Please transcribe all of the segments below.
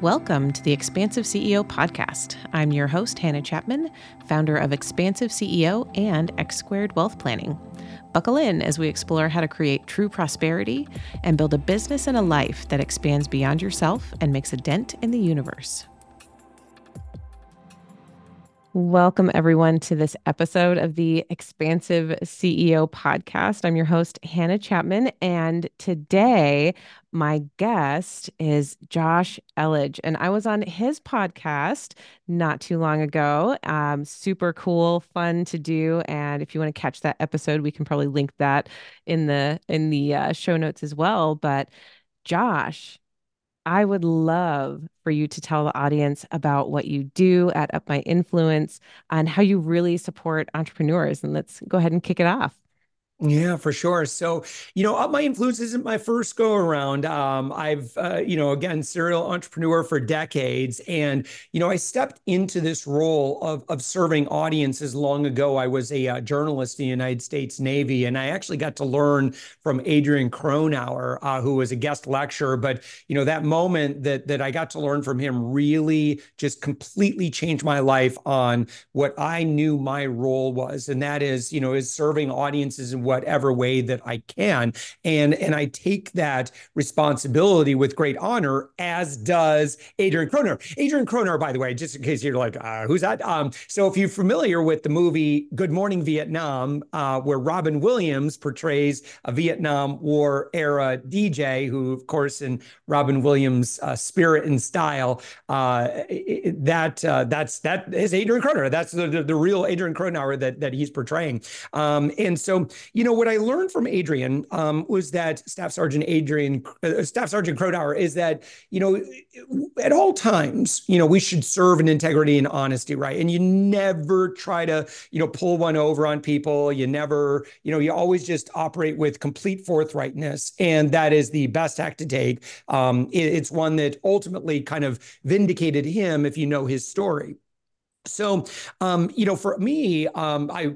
Welcome to the Expansive CEO podcast. I'm your host, Hannah Chapman, founder of Expansive CEO and X Squared Wealth Planning. Buckle in as we explore how to create true prosperity and build a business and a life that expands beyond yourself and makes a dent in the universe. Welcome, everyone, to this episode of the Expansive CEO podcast. I'm your host, Hannah Chapman, and today my guest is Josh Elledge. And I was on his podcast not too long ago. Um, super cool, fun to do. And if you want to catch that episode, we can probably link that in the in the uh, show notes as well. But Josh, I would love for you to tell the audience about what you do at Up My Influence and how you really support entrepreneurs. And let's go ahead and kick it off. Yeah, for sure. So, you know, Up My Influence isn't my first go around. Um, I've, uh, you know, again, serial entrepreneur for decades. And, you know, I stepped into this role of, of serving audiences long ago. I was a uh, journalist in the United States Navy, and I actually got to learn from Adrian Cronauer, uh, who was a guest lecturer. But, you know, that moment that, that I got to learn from him really just completely changed my life on what I knew my role was. And that is, you know, is serving audiences in whatever way that I can. And, and I take that responsibility with great honor, as does Adrian Cronauer. Adrian Cronauer, by the way, just in case you're like, uh, who's that? Um, so if you're familiar with the movie Good Morning Vietnam, uh, where Robin Williams portrays a Vietnam War era DJ, who, of course, in Robin Williams' uh, spirit and style, uh, that uh, that's that is Adrian Cronauer. That's the, the, the real Adrian Cronauer that that he's portraying. Um, and so you know, what I learned from Adrian um, was that Staff Sergeant Adrian, uh, Staff Sergeant Cronauer, is that, you know, at all times, you know, we should serve in integrity and honesty, right? And you never try to, you know, pull one over on people. You never, you know, you always just operate with complete forthrightness. And that is the best act to take. Um, it, it's one that ultimately kind of vindicated him if you know his story. So, um, you know, for me, um, I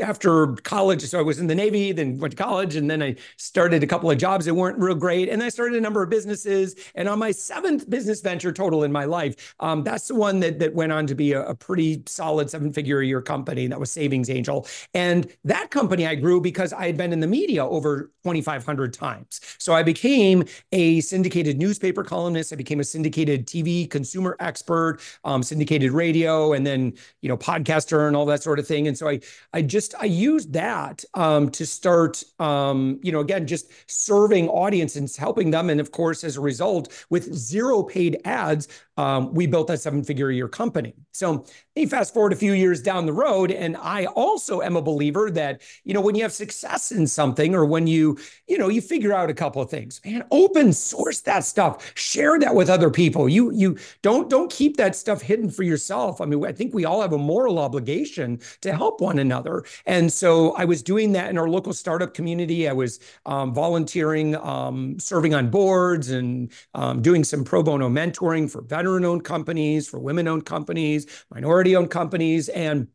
after college, so I was in the Navy, then went to college, and then I started a couple of jobs that weren't real great. And I started a number of businesses. And on my seventh business venture total in my life, um, that's the one that, that went on to be a, a pretty solid seven figure a year company. That was Savings Angel. And that company I grew because I had been in the media over 2,500 times. So I became a syndicated newspaper columnist. I became a syndicated TV consumer expert, um, syndicated radio, and then, you know, podcaster and all that sort of thing. And so I, I just just I used that um, to start, um, you know, again, just serving audiences, helping them, and of course, as a result, with zero paid ads, um, we built that seven-figure a year company. So you fast forward a few years down the road, and I also am a believer that you know when you have success in something, or when you you know you figure out a couple of things, man, open source that stuff, share that with other people. You you don't don't keep that stuff hidden for yourself. I mean, I think we all have a moral obligation to help one another. And so I was doing that in our local startup community. I was um, volunteering, um, serving on boards, and um, doing some pro bono mentoring for veteran owned companies, for women owned companies, minority owned companies. And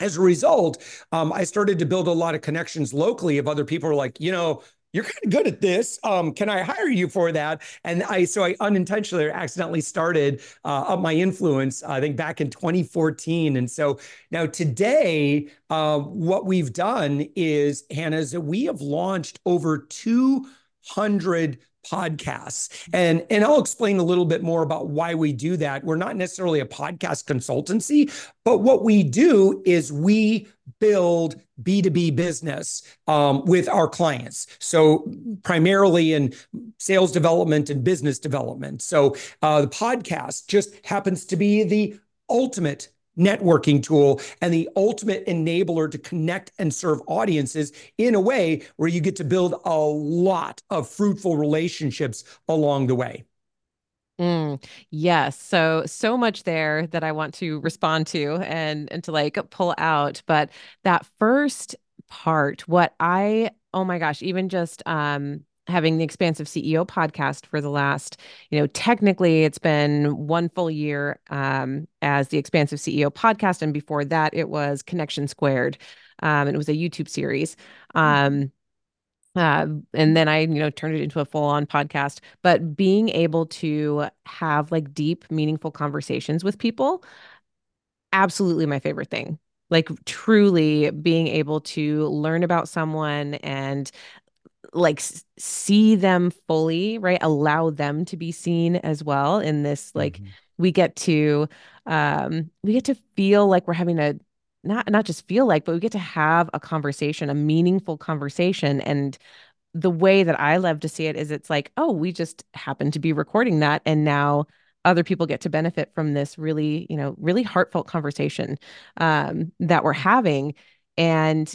as a result, um, I started to build a lot of connections locally of other people who are like, you know, you're kind of good at this. Um, can I hire you for that? And I, so I unintentionally or accidentally started uh, up my influence, I think back in 2014. And so now today, uh, what we've done is, Hannah, is that we have launched over 200 podcasts. And, and I'll explain a little bit more about why we do that. We're not necessarily a podcast consultancy, but what we do is we build B2B business um, with our clients. So, primarily in sales development and business development. So, uh, the podcast just happens to be the ultimate networking tool and the ultimate enabler to connect and serve audiences in a way where you get to build a lot of fruitful relationships along the way. Mm, yes. So, so much there that I want to respond to and, and to like pull out. But that first part, what I, oh my gosh, even just, um, having the expansive ceo podcast for the last you know technically it's been one full year um, as the expansive ceo podcast and before that it was connection squared um, and it was a youtube series mm-hmm. um, Uh, and then I, you know, turned it into a full on podcast. But being able to have like deep, meaningful conversations with people, absolutely my favorite thing. Like truly being able to learn about someone and like see them fully, right? Allow them to be seen as well in this like mm-hmm. we get to um we get to feel like we're having a not not just feel like, but we get to have a conversation, a meaningful conversation and the way that I love to see it is it's like, oh, we just happen to be recording that and now other people get to benefit from this really, you know, really heartfelt conversation um, that we're having. And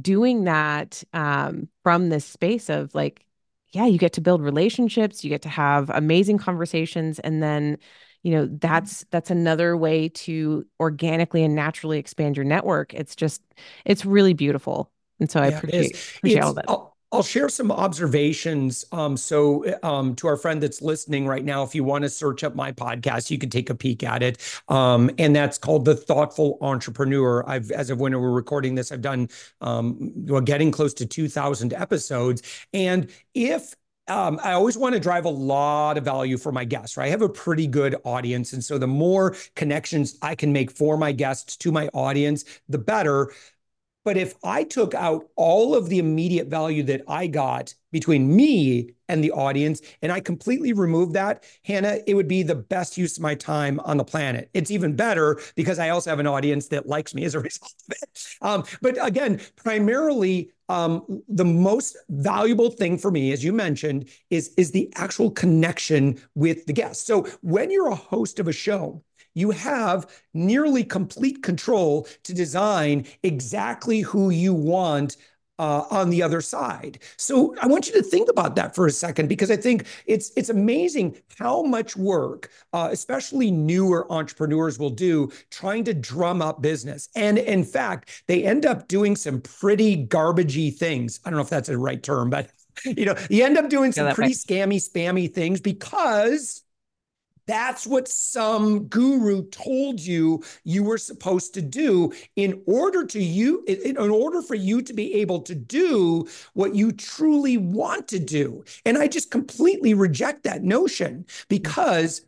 doing that um, from this space of like, yeah, you get to build relationships, you get to have amazing conversations, and then, you know, that's that's another way to organically and naturally expand your network. It's just, it's really beautiful, and so I appreciate, appreciate all that. I'll, share some observations. Um, so, um, to our friend that's listening right now, if you want to search up my podcast, you can take a peek at it. Um, and that's called The Thoughtful Entrepreneur. I've, as of when we're recording this, I've done, um, well, getting close to 2,000 episodes. And if um, I always want to drive a lot of value for my guests, right? I have a pretty good audience. And so the more connections I can make for my guests to my audience, the better. But if I took out all of the immediate value that I got between me and the audience and I completely removed that, Hannah, it would be the best use of my time on the planet. It's even better because I also have an audience that likes me as a result of it. Um, but again, primarily, um, the most valuable thing for me, as you mentioned, is, is the actual connection with the guests. So when you're a host of a show, you have nearly complete control to design exactly who you want uh, on the other side. So I want you to think about that for a second because I think it's it's amazing how much work, uh, especially newer entrepreneurs will do trying to drum up business. And in fact, they end up doing some pretty garbagey things. I don't know if that's the right term, but you know, you end up doing some yeah, pretty scammy, spammy things because that's what some guru told you you were supposed to do in order to you in order for you to be able to do what you truly want to do. And I just completely reject that notion hmm. because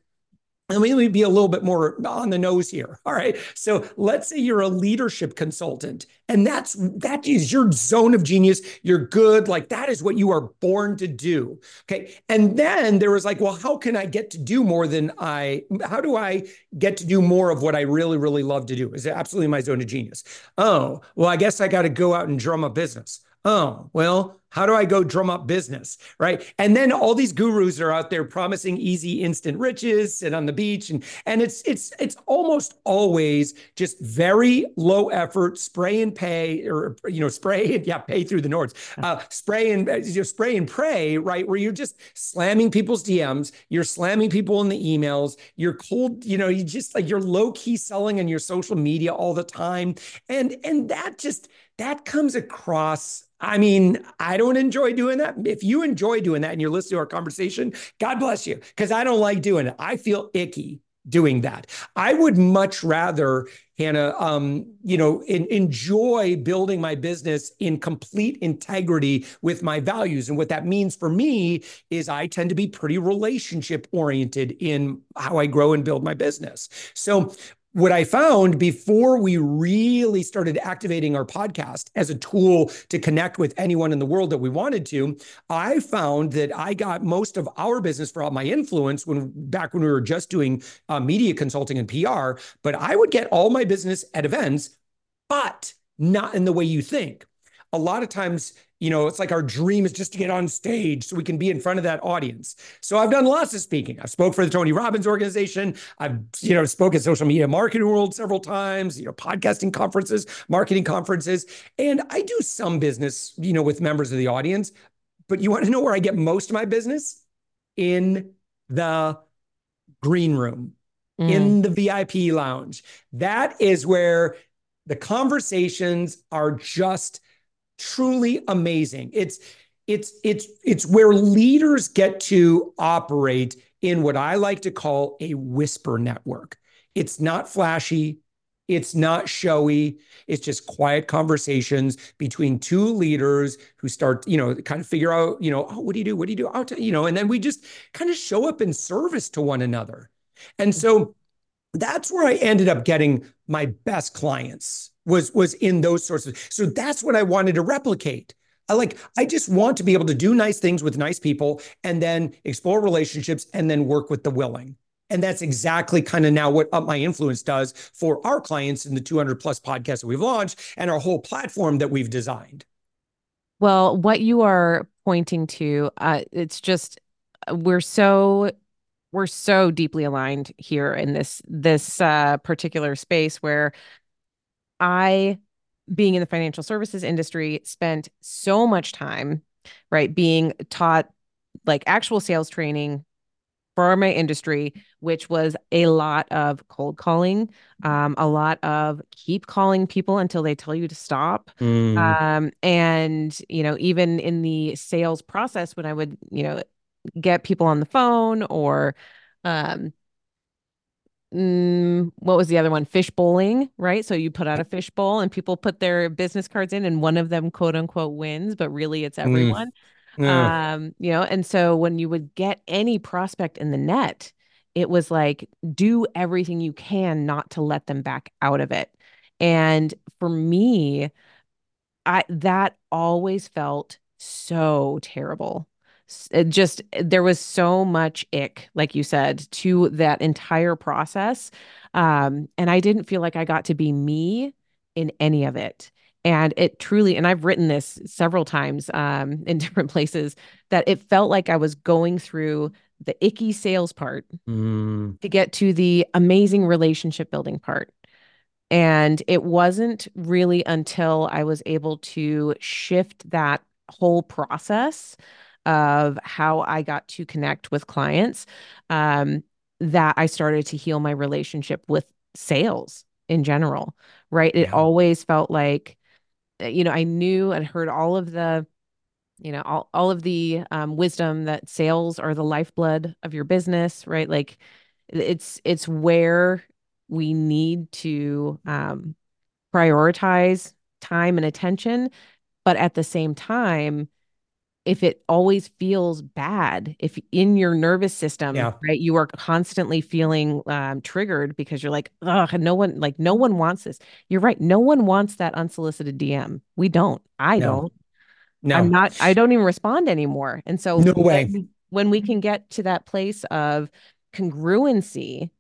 let me be a little bit more on the nose here. All right. So let's say you're a leadership consultant and that's that is your zone of genius. You're good. Like that is what you are born to do. Okay. And then there was like, well, how can I get to do more than I how do I get to do more of what I really, really love to do? Is it absolutely my zone of genius? Oh, well, I guess I got to go out and drum a business. Oh, well, how do I go drum up business? Right. And then all these gurus are out there promising easy instant riches, sit on the beach. And and it's it's it's almost always just very low effort, spray and pay, or you know, spray and yeah, pay through the Nords. Uh, spray and uh, you know, spray and pray, right? Where you're just slamming people's DMs, you're slamming people in the emails, you're cold, you know, you just like you're low-key selling on your social media all the time. And and that just that comes across I mean, I don't enjoy doing that. If you enjoy doing that and you're listening to our conversation, God bless you, because I don't like doing it. I feel icky doing that. I would much rather, Hannah, um, you know, in, enjoy building my business in complete integrity with my values. And what that means for me is I tend to be pretty relationship oriented in how I grow and build my business. So what I found before we really started activating our podcast as a tool to connect with anyone in the world that we wanted to, I found that I got most of our business for all my influence when back when we were just doing uh, media consulting and PR. But I would get all my business at events, but not in the way you think. A lot of times you know, it's like our dream is just to get on stage so we can be in front of that audience. So I've done lots of speaking. I've spoke for the Tony Robbins organization. I've, you know, spoken at social media marketing world several times, you know, podcasting conferences, marketing conferences. And I do some business, you know, with members of the audience. But you want to know where I get most of my business? In the green room, mm. in the VIP lounge. That is where the conversations are just truly amazing. It's it's it's it's where leaders get to operate in what I like to call a whisper network. It's not flashy, It's not showy. It's just quiet conversations between two leaders who start, you know, kind of figure out, you know, oh, what do you do? What do you do? You know, and then we just kind of show up in service to one another. And so mm-hmm. that's where I ended up getting my best clients was was in those sorts of. So that's what I wanted to replicate. I like I just want to be able to do nice things with nice people and then explore relationships and then work with the willing. And that's exactly kind of now what Up My Influence does for our clients in the 200 plus podcasts that we've launched and our whole platform that we've designed. Well, what you are pointing to, uh, it's just we're so we're so deeply aligned here in this this uh, particular space where I, being in the financial services industry, spent so much time, right, being taught like actual sales training for my industry, which was a lot of cold calling, um, a lot of keep calling people until they tell you to stop. Mm. Um, and, you know, even in the sales process, when I would, you know, get people on the phone or, um, mm, what was the other one? Fish bowling, right? So you put out a fish bowl and people put their business cards in, and one of them, quote unquote, wins, but really it's mm. everyone. Mm. Yeah. Um, you know, and so when you would get any prospect in the net, it was like do everything you can not to let them back out of it. And for me, I that always felt so terrible. It just there was so much ick, like you said, to that entire process. Um, and I didn't feel like I got to be me in any of it. And it truly, and I've written this several times um, in different places, that it felt like I was going through the icky sales part mm. to get to the amazing relationship building part. And it wasn't really until I was able to shift that whole process of how I got to connect with clients um, that I started to heal my relationship with sales in general, right? It yeah. always felt like uh, you know, I knew and heard all of the, you know, all, all of the um, wisdom that sales are the lifeblood of your business, right? Like it's, it's where we need to um, prioritize time and attention. But at the same time, if it always feels bad, if in your nervous system, yeah. right, you are constantly feeling um, triggered because you're like, ugh, no one, like, no one wants this. You're right. No one wants that unsolicited DM. We don't. I no. don't. No, I'm not, I don't even respond anymore. And so, no way. When, when we can get to that place of congruency,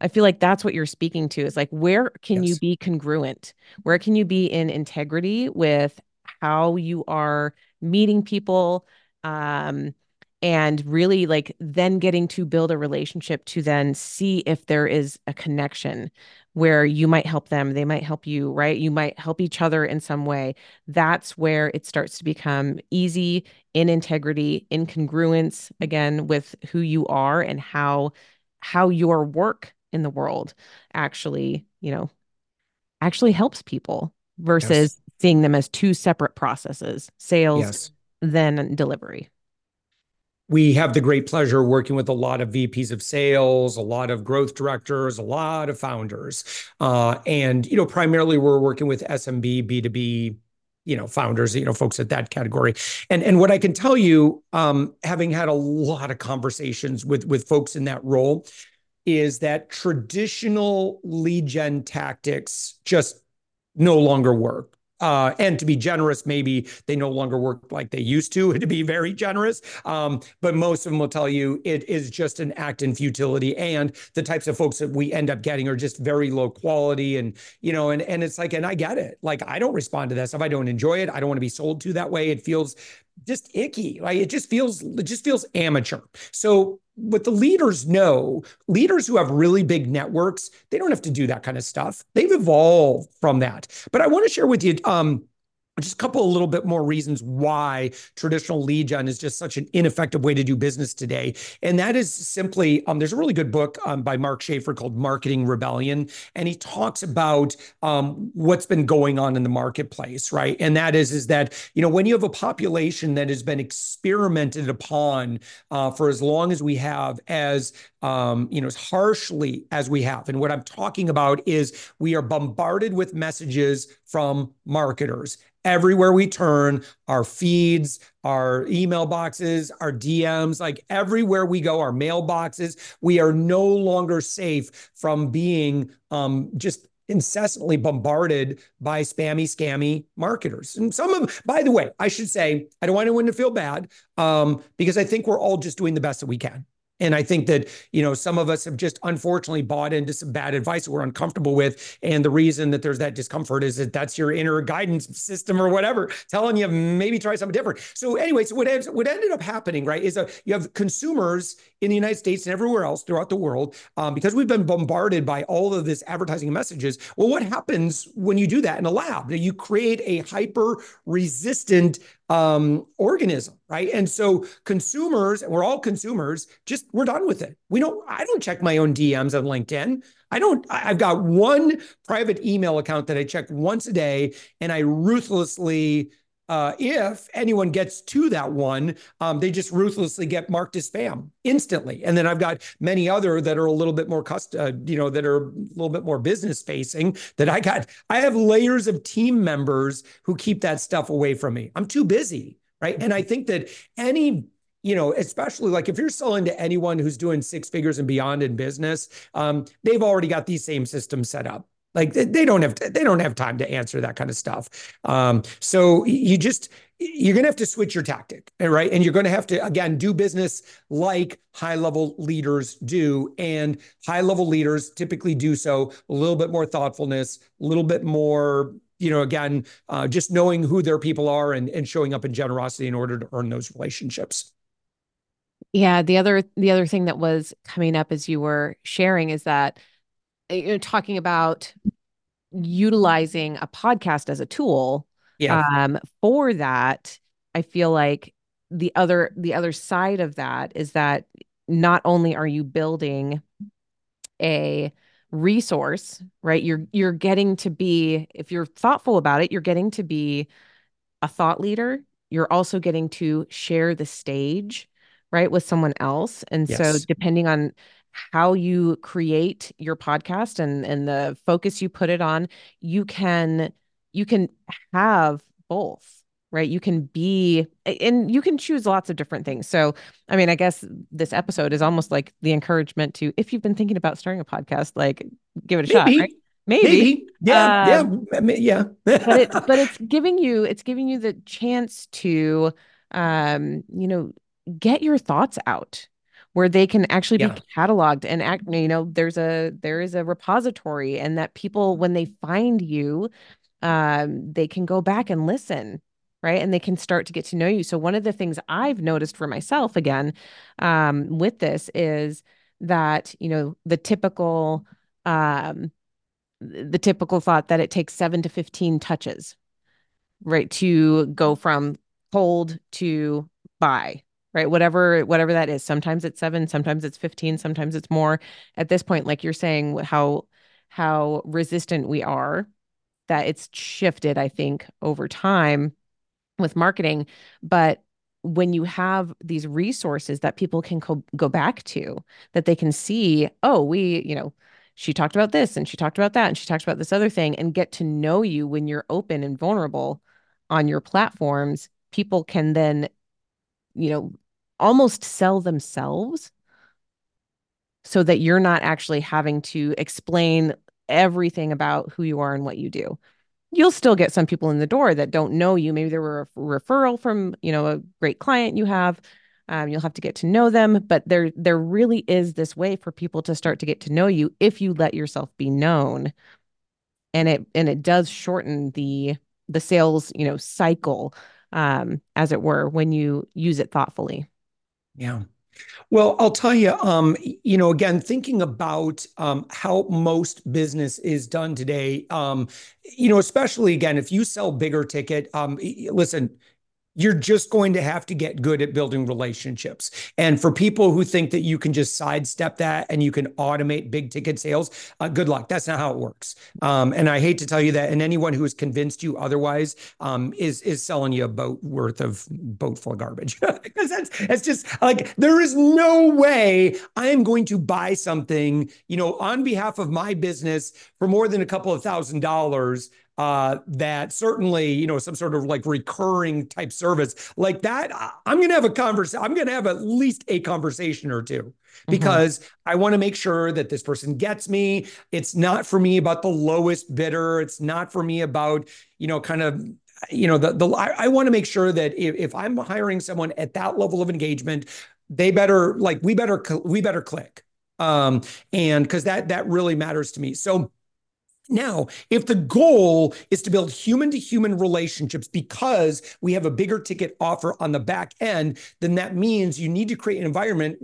I feel like that's what you're speaking to is like, where can yes. you be congruent? Where can you be in integrity with how you are meeting people um, and really like then getting to build a relationship to then see if there is a connection where you might help them they might help you right? You might help each other in some way. That's where it starts to become easy in integrity in congruence again with who you are and how how your work in the world actually you know actually helps people versus yes. seeing them as two separate processes sales yes. then delivery we have the great pleasure working with a lot of VPs of sales, a lot of growth directors, a lot of founders. Uh, and, you know, primarily we're working with SMB, B2B, you know, founders, you know, folks at that category. And and what I can tell you, um, having had a lot of conversations with with folks in that role, is that traditional lead gen tactics just no longer work. Uh, and to be generous, maybe they no longer work like they used to, to be very generous. Um, but most of them will tell you it is just an act in futility. And the types of folks that we end up getting are just very low quality. And, you know, and, and it's like, and I get it. Like, I don't respond to that stuff. I don't enjoy it. I don't want to be sold to that way. It feels just icky. Like it just feels, it just feels amateur. So what the leaders know, leaders who have really big networks, they don't have to do that kind of stuff. They've evolved from that. But I want to share with you, um, just a couple of little bit more reasons why traditional lead gen is just such an ineffective way to do business today. And that is simply um, there's a really good book um, by Mark Schaefer called Marketing Rebellion. And he talks about um, what's been going on in the marketplace, right? And that is, is that, you know, when you have a population that has been experimented upon uh, for as long as we have, as um, you know, as harshly as we have. And what I'm talking about is we are bombarded with messages from marketers everywhere we turn, our feeds, our email boxes, our DMs, like everywhere we go, our mailboxes, we are no longer safe from being um, just incessantly bombarded by spammy, scammy marketers. And some of, by the way, I should say, I don't want anyone to feel bad um, because I think we're all just doing the best that we can. And I think that, you know, some of us have just unfortunately bought into some bad advice that we're uncomfortable with. And the reason that there's that discomfort is that that's your inner guidance system or whatever, telling you maybe try something different. So, anyway, so what, ends, what ended up happening, right, is that you have consumers in the United States and everywhere else throughout the world, um, because we've been bombarded by all of this advertising messages. Well, what happens when you do that in a lab? That you create a hyper resistant um, organism, right? And so consumers, and we're all consumers, just we're done with it. We don't, I don't check my own DMs on LinkedIn. I don't, I've got one private email account that I check once a day and I ruthlessly uh, if anyone gets to that one, um, they just ruthlessly get marked as spam instantly. And then I've got many other that are a little bit more cust- uh, you know, that are a little bit more business facing. That I got, I have layers of team members who keep that stuff away from me. I'm too busy, right? And I think that any you know, especially like if you're selling to anyone who's doing six figures and beyond in business, um, they've already got these same systems set up. Like they, they don't have to, they don't have time to answer that kind of stuff. Um, so you just you're going to have to switch your tactic, right? And you're going to have to again do business like high level leaders do, and high level leaders typically do so a little bit more thoughtfulness, a little bit more you know, again, uh, just knowing who their people are and, and showing up in generosity in order to earn those relationships. Yeah, the other the other thing that was coming up as you were sharing is that you know, talking about utilizing a podcast as a tool yeah. um, for that i feel like the other the other side of that is that not only are you building a resource right you're you're getting to be if you're thoughtful about it you're getting to be a thought leader you're also getting to share the stage right with someone else and yes. so depending on how you create your podcast and and the focus you put it on you can you can have both right you can be and you can choose lots of different things so i mean i guess this episode is almost like the encouragement to if you've been thinking about starting a podcast like give it a Maybe. shot right Maybe. Maybe. Yeah. Um, yeah. Yeah. but it's but it's giving you it's giving you the chance to um, you know, get your thoughts out where they can actually yeah. be cataloged and act you know there's a there is a repository and that people when they find you um they can go back and listen right? And they can start to get to know you. So one of the things i've noticed for myself again um with this is that you know the typical um the typical thought that it takes 7 to 15 touches right to go from cold to buy right? Whatever whatever that is. Sometimes it's 7 sometimes it's 15 sometimes it's more. At this point like you're saying how how resistant we are that it's shifted i think over time with marketing. But when you have these resources that people can co- go back to that they can see oh we you know she talked about this and she talked about that and she talked about this other thing and get to know you when you're open and vulnerable on your platforms people can then you know almost sell themselves so that you're not actually having to explain everything about who you are and what you do. You'll still get some people in the door that don't know you. Maybe they were a referral from, you know, a great client you have. Um, you'll have to get to know them, but there there really is this way for people to start to get to know you if you let yourself be known. And it and it does shorten the the sales, you know, cycle um, as it were when you use it thoughtfully. Yeah. Well, I'll tell you, um, you know, again, thinking about um, how most business is done today, um, you know, especially again, if you sell bigger ticket, um, listen, you're just going to have to get good at building relationships. And for people who think that you can just sidestep that and you can automate big ticket sales, uh, good luck. That's not how it works. Um, and I hate to tell you that. And anyone who has convinced you otherwise um, is is selling you a boat worth of boat full of garbage. because that's it's just like there is no way I am going to buy something, you know, on behalf of my business for more than a couple of thousand dollars uh, that certainly, you know, some sort of like recurring type service like that, I'm going to have a conversation. I'm going to have at least a conversation or two mm-hmm. because mm-hmm. I want to make sure that this person gets me. It's not for me about the lowest bidder. It's not for me about, you know, kind of you know the the I, I want to make sure that if, if I'm hiring someone at that level of engagement, they better like we better we better click um and because that that really matters to me so now, if the goal is to build human to human relationships because we have a bigger ticket offer on the back end, then that means you need to create an environment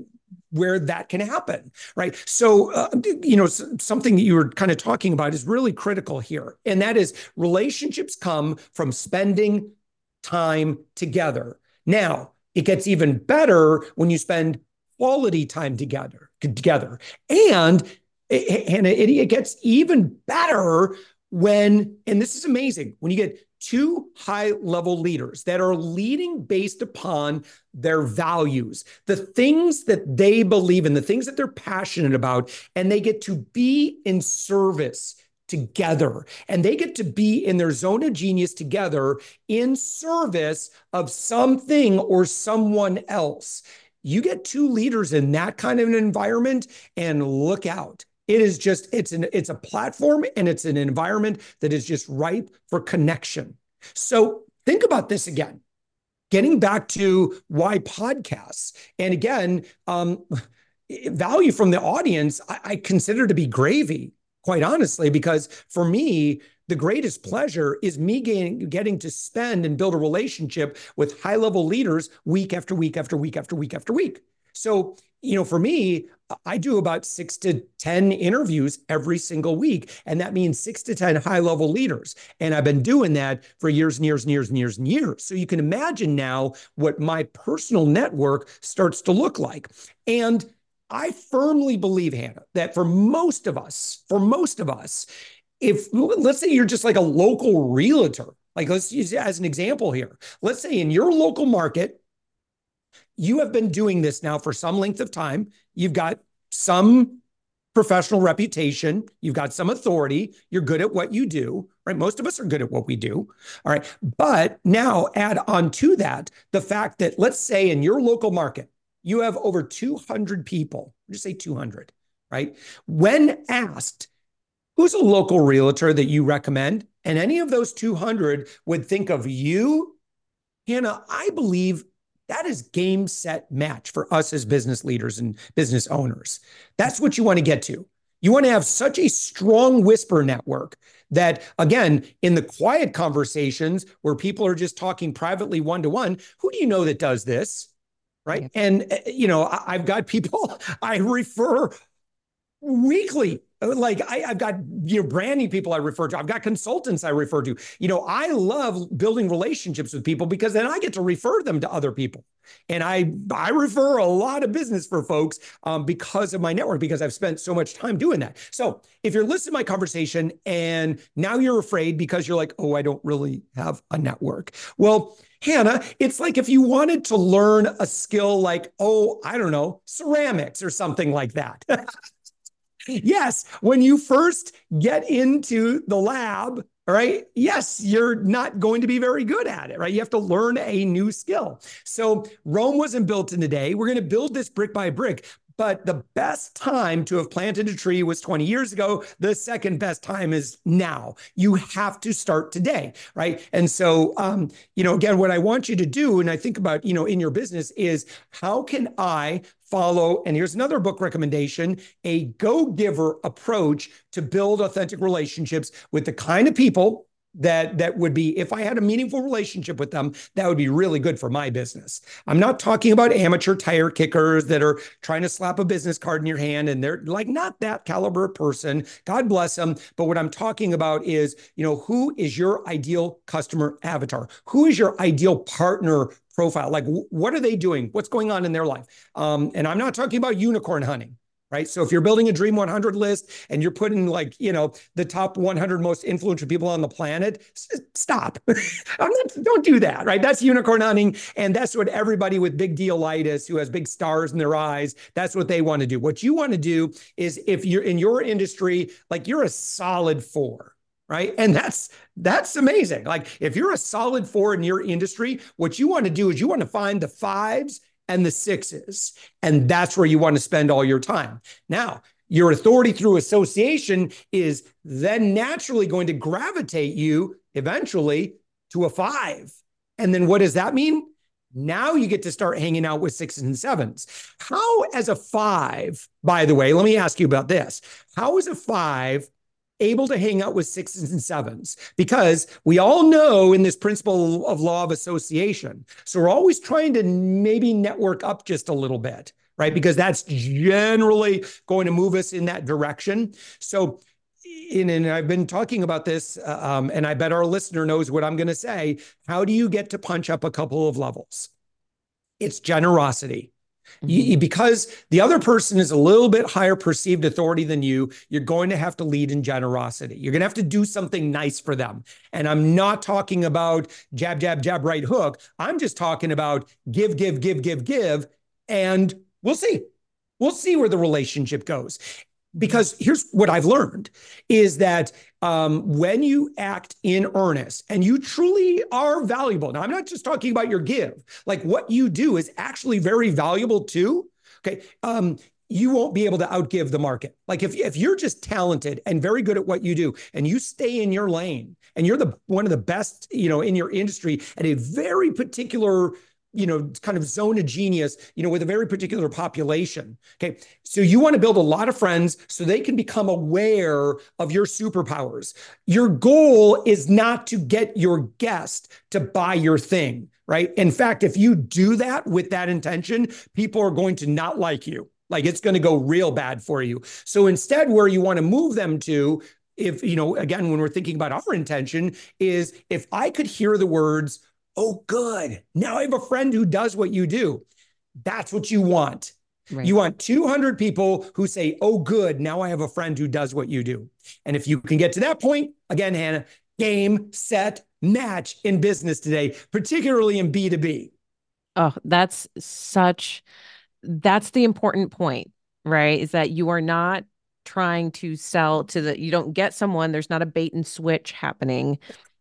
where that can happen, right? So, uh, you know, something that you were kind of talking about is really critical here. And that is relationships come from spending time together. Now, it gets even better when you spend quality time together together and and it, gets even better when, and this is amazing, when you get two high level leaders that are leading based upon their values, the things that they believe in, the things that they're passionate about, and they get to be in service together and they get to be in their zone of genius together in service of something or someone else. You get two leaders in that kind of an environment and look out it is just it's an it's a platform and it's an environment that is just ripe for connection. So think about this again. Getting back to why podcasts, and again, um, value from the audience, I, I consider to be gravy, quite honestly, because for me, the greatest pleasure is me getting, getting to spend and build a relationship with high level leaders week after week after week after week after week. So, you know, for me, I do about six to 10 interviews every single week. And that means six to 10 high level leaders. And I've been doing that for years and years and years and years and years. So you can imagine now what my personal network starts to look like. And I firmly believe, Hannah, that for most of us, for most of us, if let's say you're just like a local realtor, like let's use as an example here. Let's say in your local market, you have been doing this now for some length of time. You've got some professional reputation, you've got some authority, you're good at what you do, right? Most of us are good at what we do. All right. But now add on to that the fact that let's say in your local market, you have over 200 people, just say 200, right? When asked, who's a local realtor that you recommend? And any of those 200 would think of you, Hannah, I believe that is game, set, match for us as business leaders and business owners. That's what you want to get to. You want to have such a strong whisper network that, again, in the quiet conversations where people are just talking privately one to one, who do you know that does this? Right. And, eh, you know, I've got people I refer weekly like I, have got you know branding people I refer to. I've got consultants I refer to. You know, I love building relationships with people because then I get to refer them to other people. And I I refer a lot of business for folks um, because of my network because I've spent so much time doing that. So if you're listening to my conversation and now you're afraid because you're like, oh, I don't really have a network. Well, Hannah, it's like if you wanted to learn a skill like, oh, I don't know, ceramics or something like that. yes, when you first get into the lab, right? Yes, you're not going to be very good at it, right? You have to learn a new skill. So Rome wasn't built in a day. We're going to build this brick by brick. But the best time to have planted a tree was 20 years ago. The second best time is now. You have to start today, right? And so, um, you know, again, what I want you to do, and I think about, you know, in your business is how can I follow, and here's another book recommendation a go giver approach to build authentic relationships with the kind of people that that would be if I had a meaningful relationship with them, that would be really good for my business. I'm not talking about amateur tire kickers that are trying to slap a business card in your hand and they're like not that caliber person. God bless them. But what I'm talking about is, you know, who is your ideal customer avatar? Who is your ideal partner profile? Like, what are they doing? What's going on in their life? Um, and I'm not talking about unicorn hunting right? So if you're building a Dream 100 list and you're putting like, you know, the top 100 most influential people on the planet, stop. not, don't do that, right? That's unicorn hunting. And that's what everybody with big dealitis who has big stars in their eyes, that's what they want to do. What you want to do is if you're in your industry, like you're a solid four, right and that's that's amazing like if you're a solid four in your industry what you want to do is you want to find the fives and the sixes. And that's where you want to spend all your time. Now, your authority through association is then naturally going to gravitate you eventually to a five. And then what does that mean? Now you get to start hanging out with sixes and sevens. How, as a five, by the way, let me ask you about this. How is a five able to hang out with sixes and sevens because we all know in this principle of law of association. So we're always trying to maybe network up just a little bit, right? Because that's generally going to move us in that direction. So in, and I've been talking about this, uh, um, and I bet our listener knows what I'm going to say. How do you get to punch up a couple of levels? It's generosity. Mm-hmm. You, because the other person is a little bit higher perceived authority than you, you're going to have to lead in generosity. You're going to have to do something nice for them. And I'm not talking about jab, jab, jab, right hook. I'm just talking about give, give, give, give, give. And we'll see. We'll see where the relationship goes because here's what I've learned is that um, when you act in earnest and you truly are valuable. Now, I'm not just talking about your give, like what you do is actually very valuable too. Okay. Um, you won't be able to outgive the market. Like if, if you're just talented and very good at what you do and you stay in your lane and you're the one of the best, you know, in your industry at a very particular you know, kind of zone of genius, you know, with a very particular population. Okay. So you want to build a lot of friends so they can become aware of your superpowers. Your goal is not to get your guest to buy your thing, right? In fact, if you do that with that intention, people are going to not like you. Like it's going to go real bad for you. So instead, where you want to move them to, if, you know, again, when we're thinking about our intention, is if I could hear the words, oh, good. Now I have a friend who does what you do. That's what you want. Right. You want 200 people who say, oh, good. Now I have a friend who does what you do. And if you can get to that point, again, Hannah, game, set, match in business today, particularly in B2B. Oh, that's such, that's the important point, right? Is that you are not trying to sell to the, you don't get someone, there's not a bait and switch happening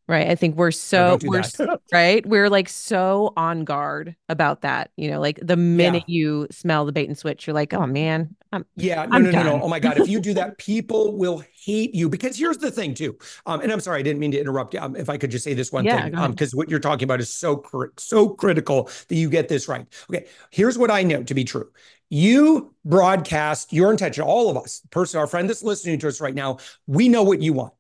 right i think we're so we're right? We're like so on guard about that you know like the minute yeah. you smell the bait and switch you're like oh man I'm, yeah no I'm no, no no. oh my god if you do that people will hate you because here's the thing too um, and i'm sorry i didn't mean to interrupt you. um, if i could just say this one yeah, thing um because what you're talking about is so cr- so critical that you get this right. Okay here's what i know to be true. You broadcast your intention all of us person our friend that's listening to us right now we know what you want.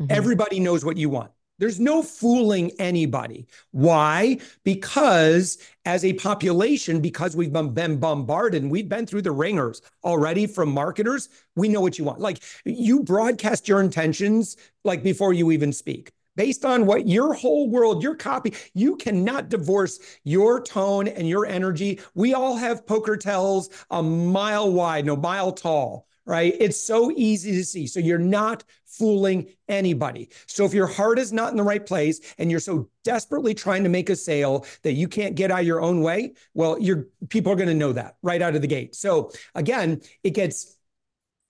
Mm-hmm. everybody knows what you want there's no fooling anybody. Why? Because as a population, because we've been bombarded we've been through the ringers already from marketers, we know what you want. Like you broadcast your intentions like before you even speak. Based on what your whole world, your copy, you cannot divorce your tone and your energy. We all have poker tells a mile wide, no mile tall right? It's so easy to see. So you're not fooling anybody. So if your heart is not in the right place and you're so desperately trying to make a sale that you can't get out of your own way, well, your people are going to know that right out of the gate. So again, it gets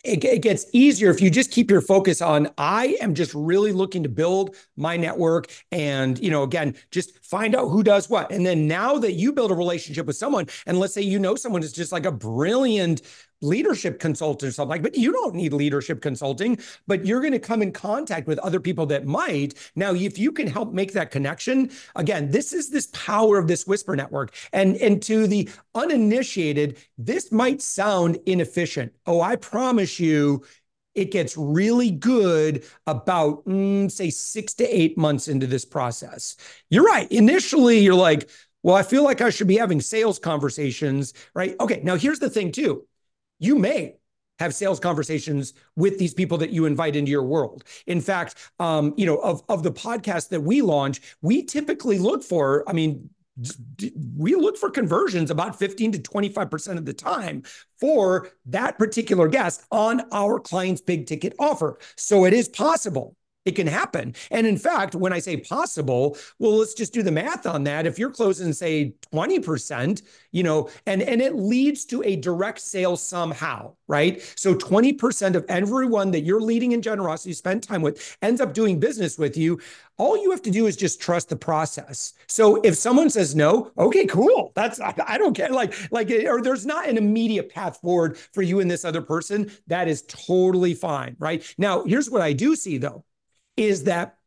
it, it, gets easier if you just keep your focus on i am just really looking to build my network and you know again just find out who does what and then now that you build a relationship with someone and let's say you know someone is just like a brilliant leadership consultant or something like, but you don't need leadership consulting, but you're going to come in contact with other people that might. Now, if you can help make that connection, again, this is this power of this whisper network. And, and to the uninitiated, this might sound inefficient. Oh, I promise you, it gets really good about, mm, say, six to eight months into this process. You're right. Initially, you're like, well, I feel like I should be having sales conversations, right? Okay, now here's the thing, too. You may have sales conversations with these people that you invite into your world. In fact, um, you know, of, of the podcast that we launch, we typically look for, I mean, we look for conversions about 15 to 25% of the time for that particular guest on our client's big ticket offer. So it is possible it can happen. And in fact, when I say possible, well, let's just do the math on that. If you're closing, say, 20%, you know, and, and it leads to a direct sale somehow, right? So 20% of everyone that you're leading in generosity, spend time with, ends up doing business with you. All you have to do is just trust the process. So if someone says no, okay, cool. That's I don't care. Like, like, or there's not an immediate path forward for you and this other person. That is totally fine, right? Now, here's what I do see though is that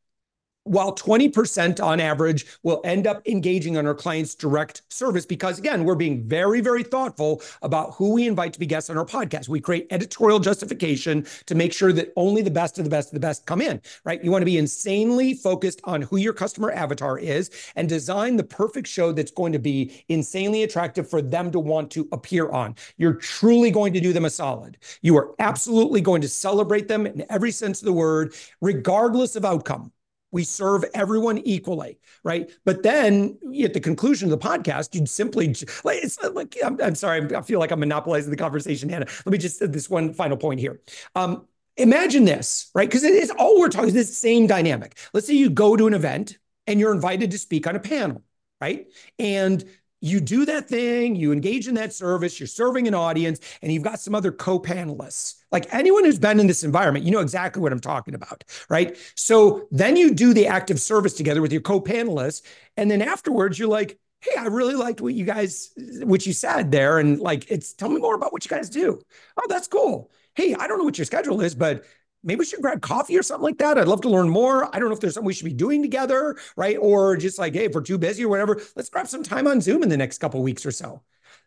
while 20% on average will end up engaging on our client's direct service because again we're being very very thoughtful about who we invite to be guests on our podcast. We create editorial justification to make sure that only the best of the best of the best come in right? You want to be insanely focused on who your customer avatar is and design the perfect show that's going to be insanely attractive for them to want to appear on. You're truly going to do them a solid. You are absolutely going to celebrate them in every sense of the word regardless of outcome we serve everyone equally, right? But then at the conclusion of the podcast, you'd simply like it's like I'm, I'm sorry, I feel like I'm monopolizing the conversation, Hannah. Let me just this one final point here. Um, imagine this, right? Because it is all we're talking this same dynamic. Let's say you go to an event and you're invited to speak on a panel, right? And you do that thing, you engage in that service, you're serving an audience, and you've got some other co panelists. Like anyone who's been in this environment, you know exactly what I'm talking about, right? So then you do the active service together with your co panelists. And then afterwards, you're like, hey, I really liked what you guys, what you said there. And like, it's tell me more about what you guys do. Oh, that's cool. Hey, I don't know what your schedule is, but maybe we should grab coffee or something like that. I'd love to learn more. I don't know if there's something we should be doing together, right? Or just like, hey, if we're too busy or whatever, let's grab some time on Zoom in the next couple weeks or so.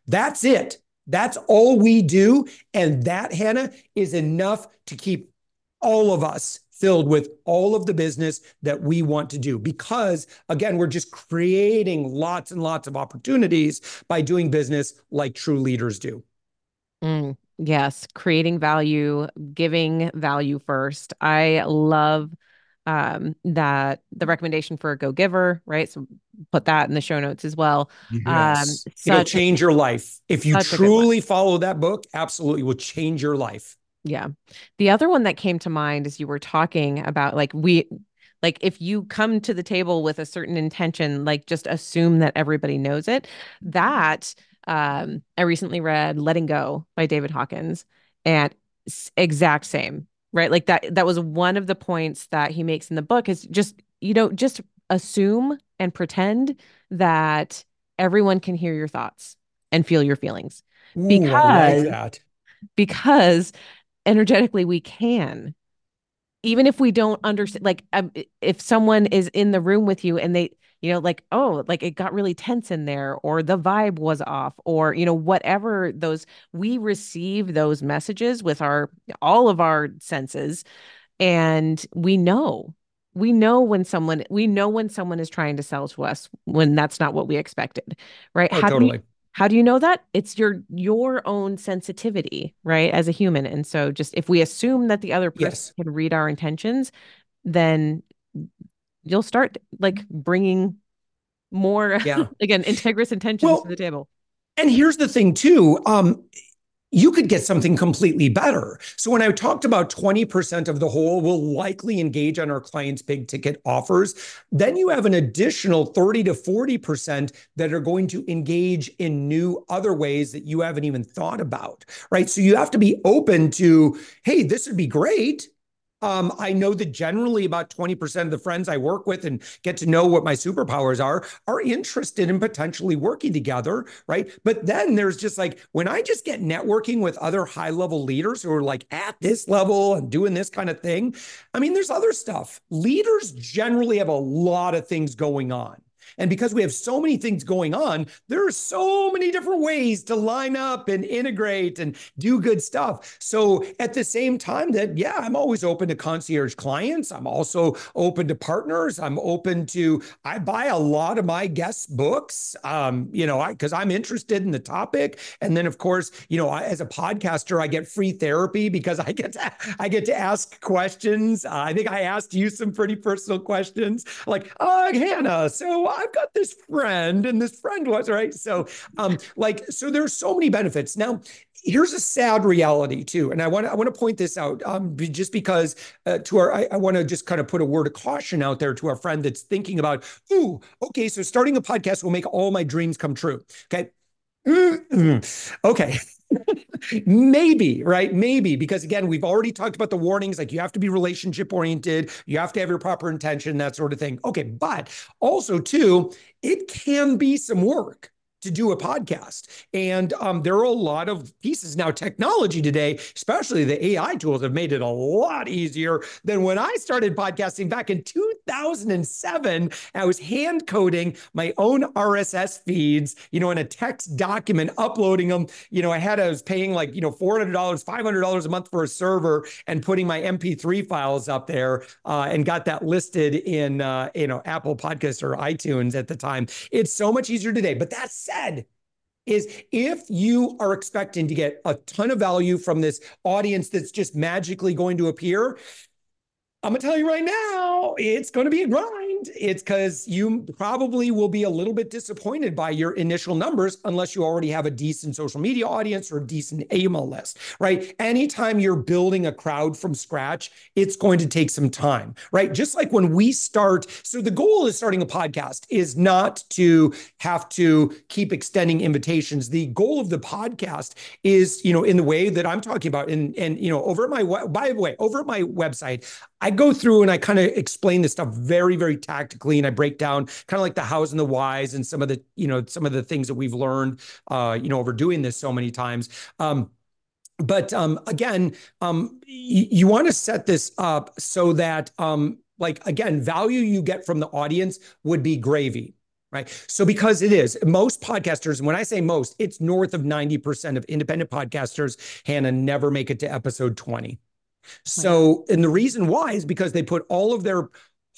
That's it. That's all we do. And that, Hannah, is enough to keep all of us filled with all of the business that we want to do. Because again, we're just creating lots and lots of opportunities by doing business like true leaders do. Mm. Yes, creating value, giving value first. I love um that the recommendation for a go giver, right? So put that in the show notes as well. Yes. Um, It'll change your life. If you truly follow that book, absolutely will change your life. Yeah. The other one that came to mind as you were talking about like we like if you come to the table with a certain intention, like just assume that everybody knows it. That um, I recently read Letting Go by David Hawkins, and exact same, right? Like that. That was one of the points that he makes in the book. Is just you know just assume and pretend that everyone can hear your thoughts and feel your feelings Ooh, because like because energetically we can even if we don't understand like um, if someone is in the room with you and they you know like oh like it got really tense in there or the vibe was off or you know whatever those we receive those messages with our all of our senses and we know we know when someone we know when someone is trying to sell to us when that's not what we expected right oh, how totally. do you, how do you know that it's your your own sensitivity right as a human and so just if we assume that the other person yes. can read our intentions then you'll start like bringing more yeah. again integrous intentions well, to the table and here's the thing too um you could get something completely better. So when I talked about 20% of the whole will likely engage on our clients' big ticket offers, then you have an additional 30 to 40% that are going to engage in new other ways that you haven't even thought about, right? So you have to be open to, hey, this would be great. Um, I know that generally about 20% of the friends I work with and get to know what my superpowers are are interested in potentially working together, right? But then there's just like when I just get networking with other high level leaders who are like at this level and doing this kind of thing. I mean, there's other stuff. Leaders generally have a lot of things going on. And because we have so many things going on, there are so many different ways to line up and integrate and do good stuff. So at the same time that, yeah, I'm always open to concierge clients. I'm also open to partners. I'm open to, I buy a lot of my guests' books, um, you know, because I'm interested in the topic. And then, of course, you know, I, as a podcaster, I get free therapy because I get to, I get to ask questions. Uh, I think I asked you some pretty personal questions like, oh, Hannah, so I've got this friend and this friend was, right? So, um, like, so there's so many benefits. Now, here's a sad reality too and i want i want to point this out um, just because uh, to our i, I want to just kind of put a word of caution out there to our friend that's thinking about ooh okay so starting a podcast will make all my dreams come true okay mm-hmm. okay maybe, right? Maybe, because again, we've already talked about the warnings like you have to be relationship oriented, you have to have your proper intention, that sort of thing. Okay. But also, too, it can be some work to do a podcast. And um, there are a lot of pieces now. Technology today, especially the AI tools, have made it a lot easier than when I started podcasting back in 2007. I was hand coding my own RSS feeds, you know, in a text document, uploading them. You know, I had, I was paying like, you know, $400, $500 a month for a server and putting my MP3 files up there uh, and got that listed in, uh, you know, Apple Podcasts or iTunes at the time. It's so much easier today. But that's said, is if you are expecting to get a ton of value from this audience that's just magically going to appear, I'm gonna tell you right now, it's gonna be a grind. It's because you probably will be a little bit disappointed by your initial numbers unless you already have a decent social media audience or a decent email list, right? Anytime you're building a crowd from scratch, it's going to take some time, right? Just like when we start. So the goal is starting a podcast is not to have to keep extending invitations. The goal of the podcast is, you know, in the way that I'm talking about, and and you know, over at my by the way, over at my website, I go through and I kind of explain this stuff very, very tactically, and I break down kind of like the hows and the whys and some of the, you know, some of the things that we've learned, uh, you know, over doing this so many times. Um, but um, again, um, y- you want to set this up so that, um, like, again, value you get from the audience would be gravy right? So because it is most podcasters, and when I say most, it's north of 90% of independent podcasters, Hannah, never make it to episode 20. So, and the reason why is because they put all of their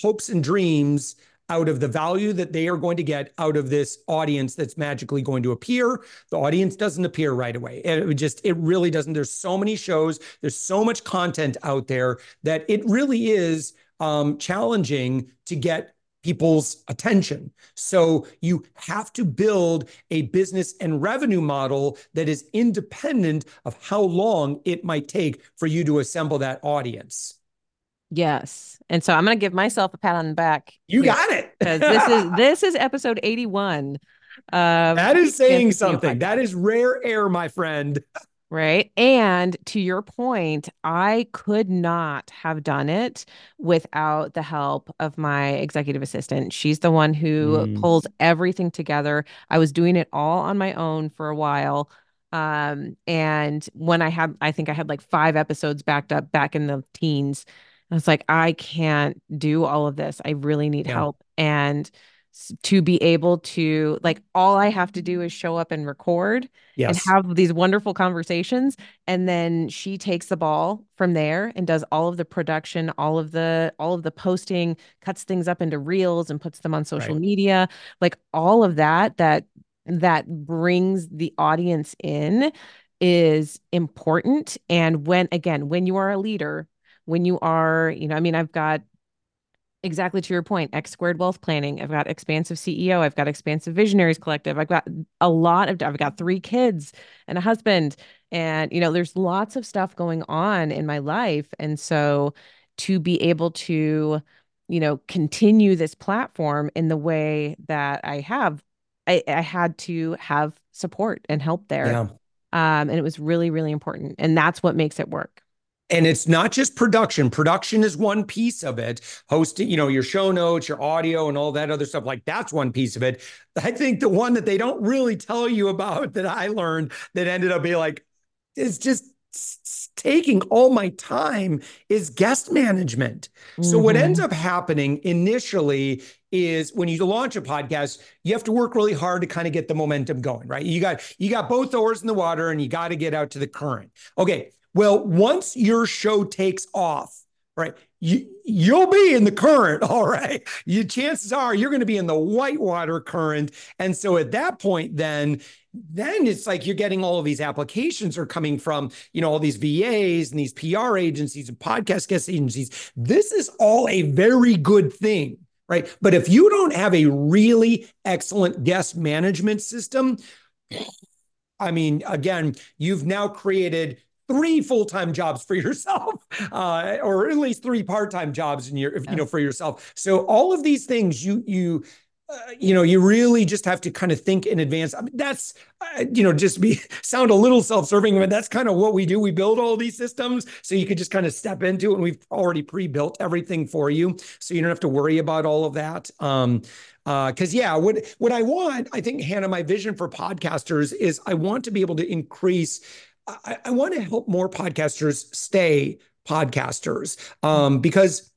hopes and dreams out of the value that they are going to get out of this audience that's magically going to appear. The audience doesn't appear right away. It just, it really doesn't. There's so many shows, there's so much content out there that it really is um, challenging to get people's attention. So you have to build a business and revenue model that is independent of how long it might take for you to assemble that audience. Yes. And so I'm going to give myself a pat on the back. You got it. This is this is episode 81. that is saying something. That is rare air, my friend. Right. And to your point, I could not have done it without the help of my executive assistant. She's the one who mm. pulls everything together. I was doing it all on my own for a while. Um, and when I had, I think I had like five episodes backed up back in the teens. I was like, I can't do all of this. I really need yeah. help. And to be able to like all I have to do is show up and record yes. and have these wonderful conversations and then she takes the ball from there and does all of the production all of the all of the posting cuts things up into reels and puts them on social right. media like all of that that that brings the audience in is important and when again when you are a leader when you are you know I mean I've got exactly to your point, X squared wealth planning. I've got expansive CEO. I've got expansive visionaries collective. I've got a lot of, I've got three kids and a husband. And, you know, there's lots of stuff going on in my life. And so to be able to, you know, continue this platform in the way that I have, I, I had to have support and help there. Yeah. Um, and it was really, really important. And that's what makes it work. And it's not just production. Production is one piece of it. Hosting, you know, your show notes, your audio, and all that other stuff. Like that's one piece of it. I think the one that they don't really tell you about that I learned that ended up being like, is just taking all my time is guest management. Mm-hmm. So what ends mm-hmm. up happening initially is when you launch a podcast, you have to work really hard to kind of get the momentum going, right? You got you got both oars in the water and you got to get out to the current. Okay. Well, once your show takes off, right? You you'll be in the current, all right. You chances are you're going to be in the whitewater current. And so at that point, then then it's like you're getting all of these applications are coming from, you know, all these VAs and these PR agencies and podcast guest agencies. This is all a very good thing, right? But if you don't have a really excellent guest management system, I mean, again, you've now created three full-time jobs for yourself uh, or at least three part-time jobs in your you know for yourself so all of these things you you uh, you know, you really just have to kind of think in advance. I mean, that's, uh, you know, just be sound a little self-serving, but that's kind of what we do. We build all these systems so you could just kind of step into it, and we've already pre-built everything for you, so you don't have to worry about all of that. Um, because uh, yeah, what what I want, I think, Hannah, my vision for podcasters is I want to be able to increase. I, I want to help more podcasters stay podcasters um, because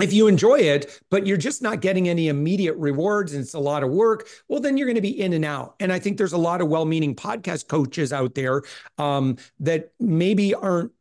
if you enjoy it, but you're just not getting any immediate rewards and it's a lot of work, well, then you're going to be in and out. And I think there's a lot of well meaning podcast coaches out there um, that maybe aren't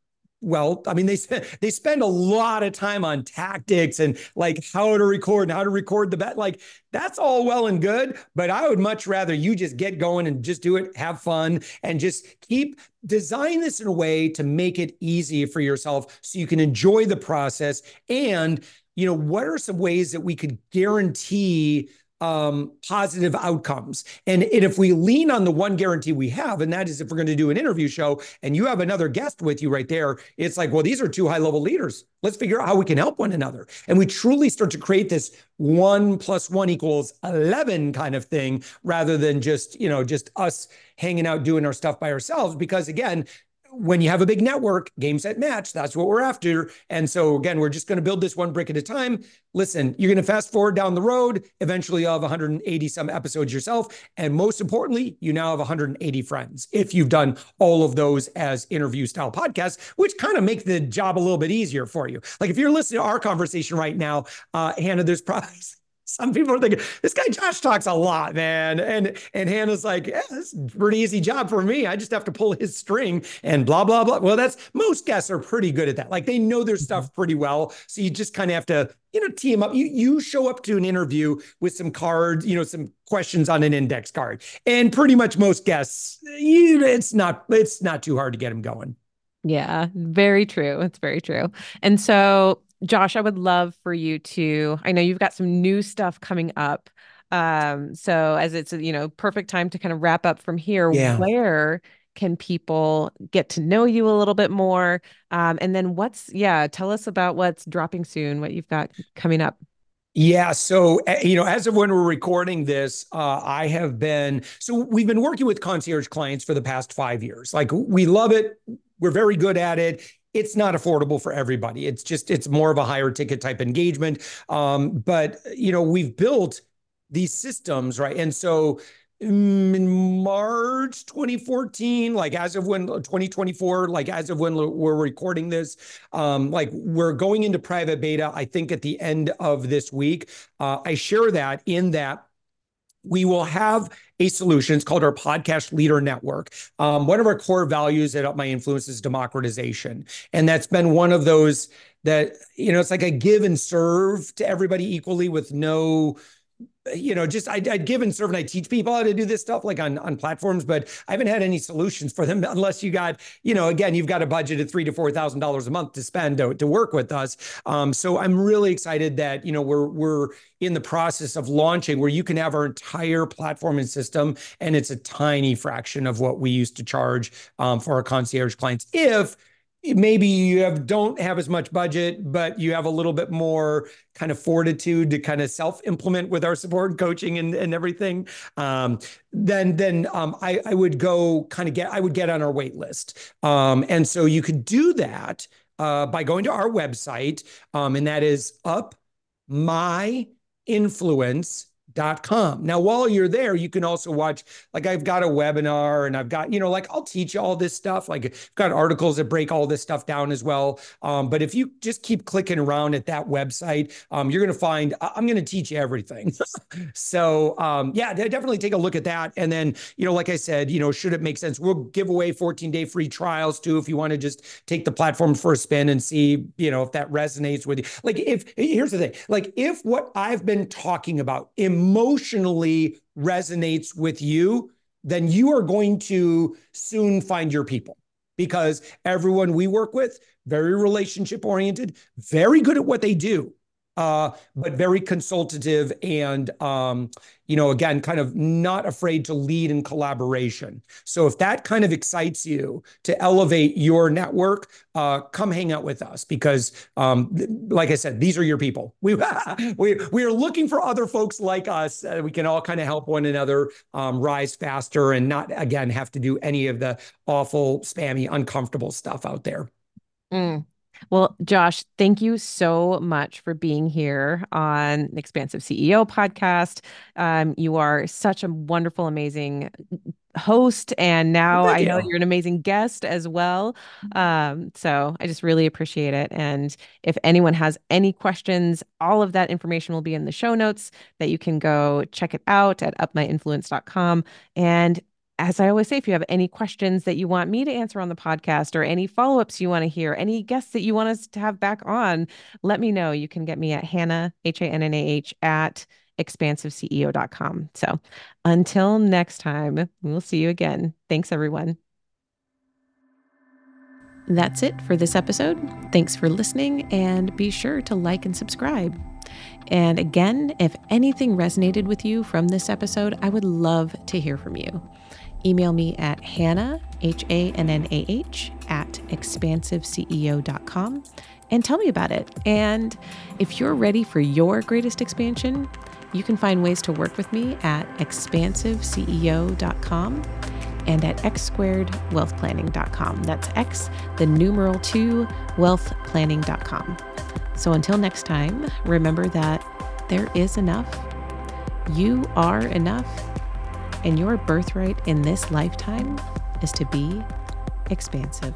well, I mean, they they spend a lot of time on tactics and like how to record and how to record the bet. Like that's all well and good, but I would much rather you just get going and just do it, have fun, and just keep design this in a way to make it easy for yourself so you can enjoy the process and you know, what are some ways that we could guarantee um, positive outcomes. And, and if we lean on the one guarantee we have, and that is if we're going to do an interview show and you have another guest with you right there, it's like, well, these are two high level leaders. Let's figure out how we can help one another. And we truly start to create this one plus one equals 11 kind of thing rather than just, you know, just us hanging out doing our stuff by ourselves. Because again, when you have a big network, game set match, that's what we're after. And so again, we're just going to build this one brick at a time. Listen, you're going to fast forward down the road. Eventually, you'll have 180 some episodes yourself. And most importantly, you now have 180 friends if you've done all of those as interview style podcasts, which kind of make the job a little bit easier for you. Like if you're listening to our conversation right now, uh, Hannah, there's probably some people are thinking this guy Josh talks a lot, man. And and Hannah's like, yeah, this is a pretty easy job for me. I just have to pull his string and blah blah blah. Well, that's most guests are pretty good at that. Like they know their stuff mm-hmm. pretty well, so you just kind of have to you know team up. You you show up to an interview with some cards, you know, some questions on an index card, and pretty much most guests, you, it's not it's not too hard to get them going. Yeah, very true. It's very true. And so Josh, I would love for you to. I know you've got some new stuff coming up. Um, so as it's you know, perfect time to kind of wrap up from here. Yeah. Where can people get to know you a little bit more? Um, and then what's yeah, tell us about what's dropping soon, what you've got coming up. Yeah. So, eh, you know, as of when we're recording this, uh, I have been, so we've been working with concierge clients for the past five years. Like, we love it. We're very good at it it's not affordable for everybody. It's just it's more of a higher ticket type engagement. Um, but you know, we've built these systems, right? And so in March 2014, like as of when 2024, like as of when we're recording this, um, like we're going into private beta, I think at the end of this week. Uh, I share that in that we will have a solution. It's called our Podcast Leader Network. Um, one of our core values at Up My Influence is democratization. And that's been one of those that, you know, it's like a give and serve to everybody equally with no you know, just I'd, I'd, give and serve and I teach people how to do this stuff like on, on platforms, but I haven't had any solutions for them unless you got, you know, again, you've got a budget of three to four thousand dollars a month to spend to, to work with us. Um, so I'm really excited that you know we're we're in the process of launching where you can have our entire platform and system, and it's a tiny fraction of what we used to charge um, for our concierge clients if maybe you have don't have as much budget but you have a little bit more kind of fortitude to kind of self-implement with our support and coaching and, and everything. Um, then then um, I, I would go kind of get i would get on our wait list. Um, and so you could do that uh, by going to our website um, and that is up my influence com. Now, while you're there, you can also watch, like, I've got a webinar and I've got, you know, like, I'll teach you all this stuff. Like, I've got articles that break all this stuff down as well. Um, but if you just keep clicking around at that website, um, you're going to find I'm going to teach you everything. so, um, yeah, definitely take a look at that. And then, you know, like I said, you know, should it make sense, we'll give away 14 day free trials too if you want to just take the platform for a spin and see, you know, if that resonates with you. Like, if here's the thing, like, if what I've been talking about, emotionally resonates with you, then you are going to soon find your people because everyone we work with, very relationship oriented, very good at what they do uh, but very consultative and, um, you know, again, kind of not afraid to lead in collaboration. So if that kind of excites you to elevate your network, uh, come hang out with us because, um, like I said, these are your people. We we we are looking for other folks like us. Uh, we can all kind of help one another um, rise faster and not again have to do any of the awful, spammy, uncomfortable stuff out there. Mm. Well, Josh, thank you so much for being here on Expansive CEO podcast. Um, you are such a wonderful, amazing host, and now I know you're an amazing guest as well. Um, so I just really appreciate it. And if anyone has any questions, all of that information will be in the show notes that you can go check it out at upmyinfluence.com. And as I always say, if you have any questions that you want me to answer on the podcast or any follow ups you want to hear, any guests that you want us to have back on, let me know. You can get me at Hannah, H A N N A H, at expansiveceo.com. So until next time, we'll see you again. Thanks, everyone. That's it for this episode. Thanks for listening, and be sure to like and subscribe. And again, if anything resonated with you from this episode, I would love to hear from you email me at Hannah, H A N N A H, at expansiveceo.com and tell me about it. And if you're ready for your greatest expansion, you can find ways to work with me at expansiveceo.com and at x squared wealthplanning.com. That's X, the numeral two, wealthplanning.com. So until next time, remember that there is enough. You are enough and your birthright in this lifetime is to be expansive.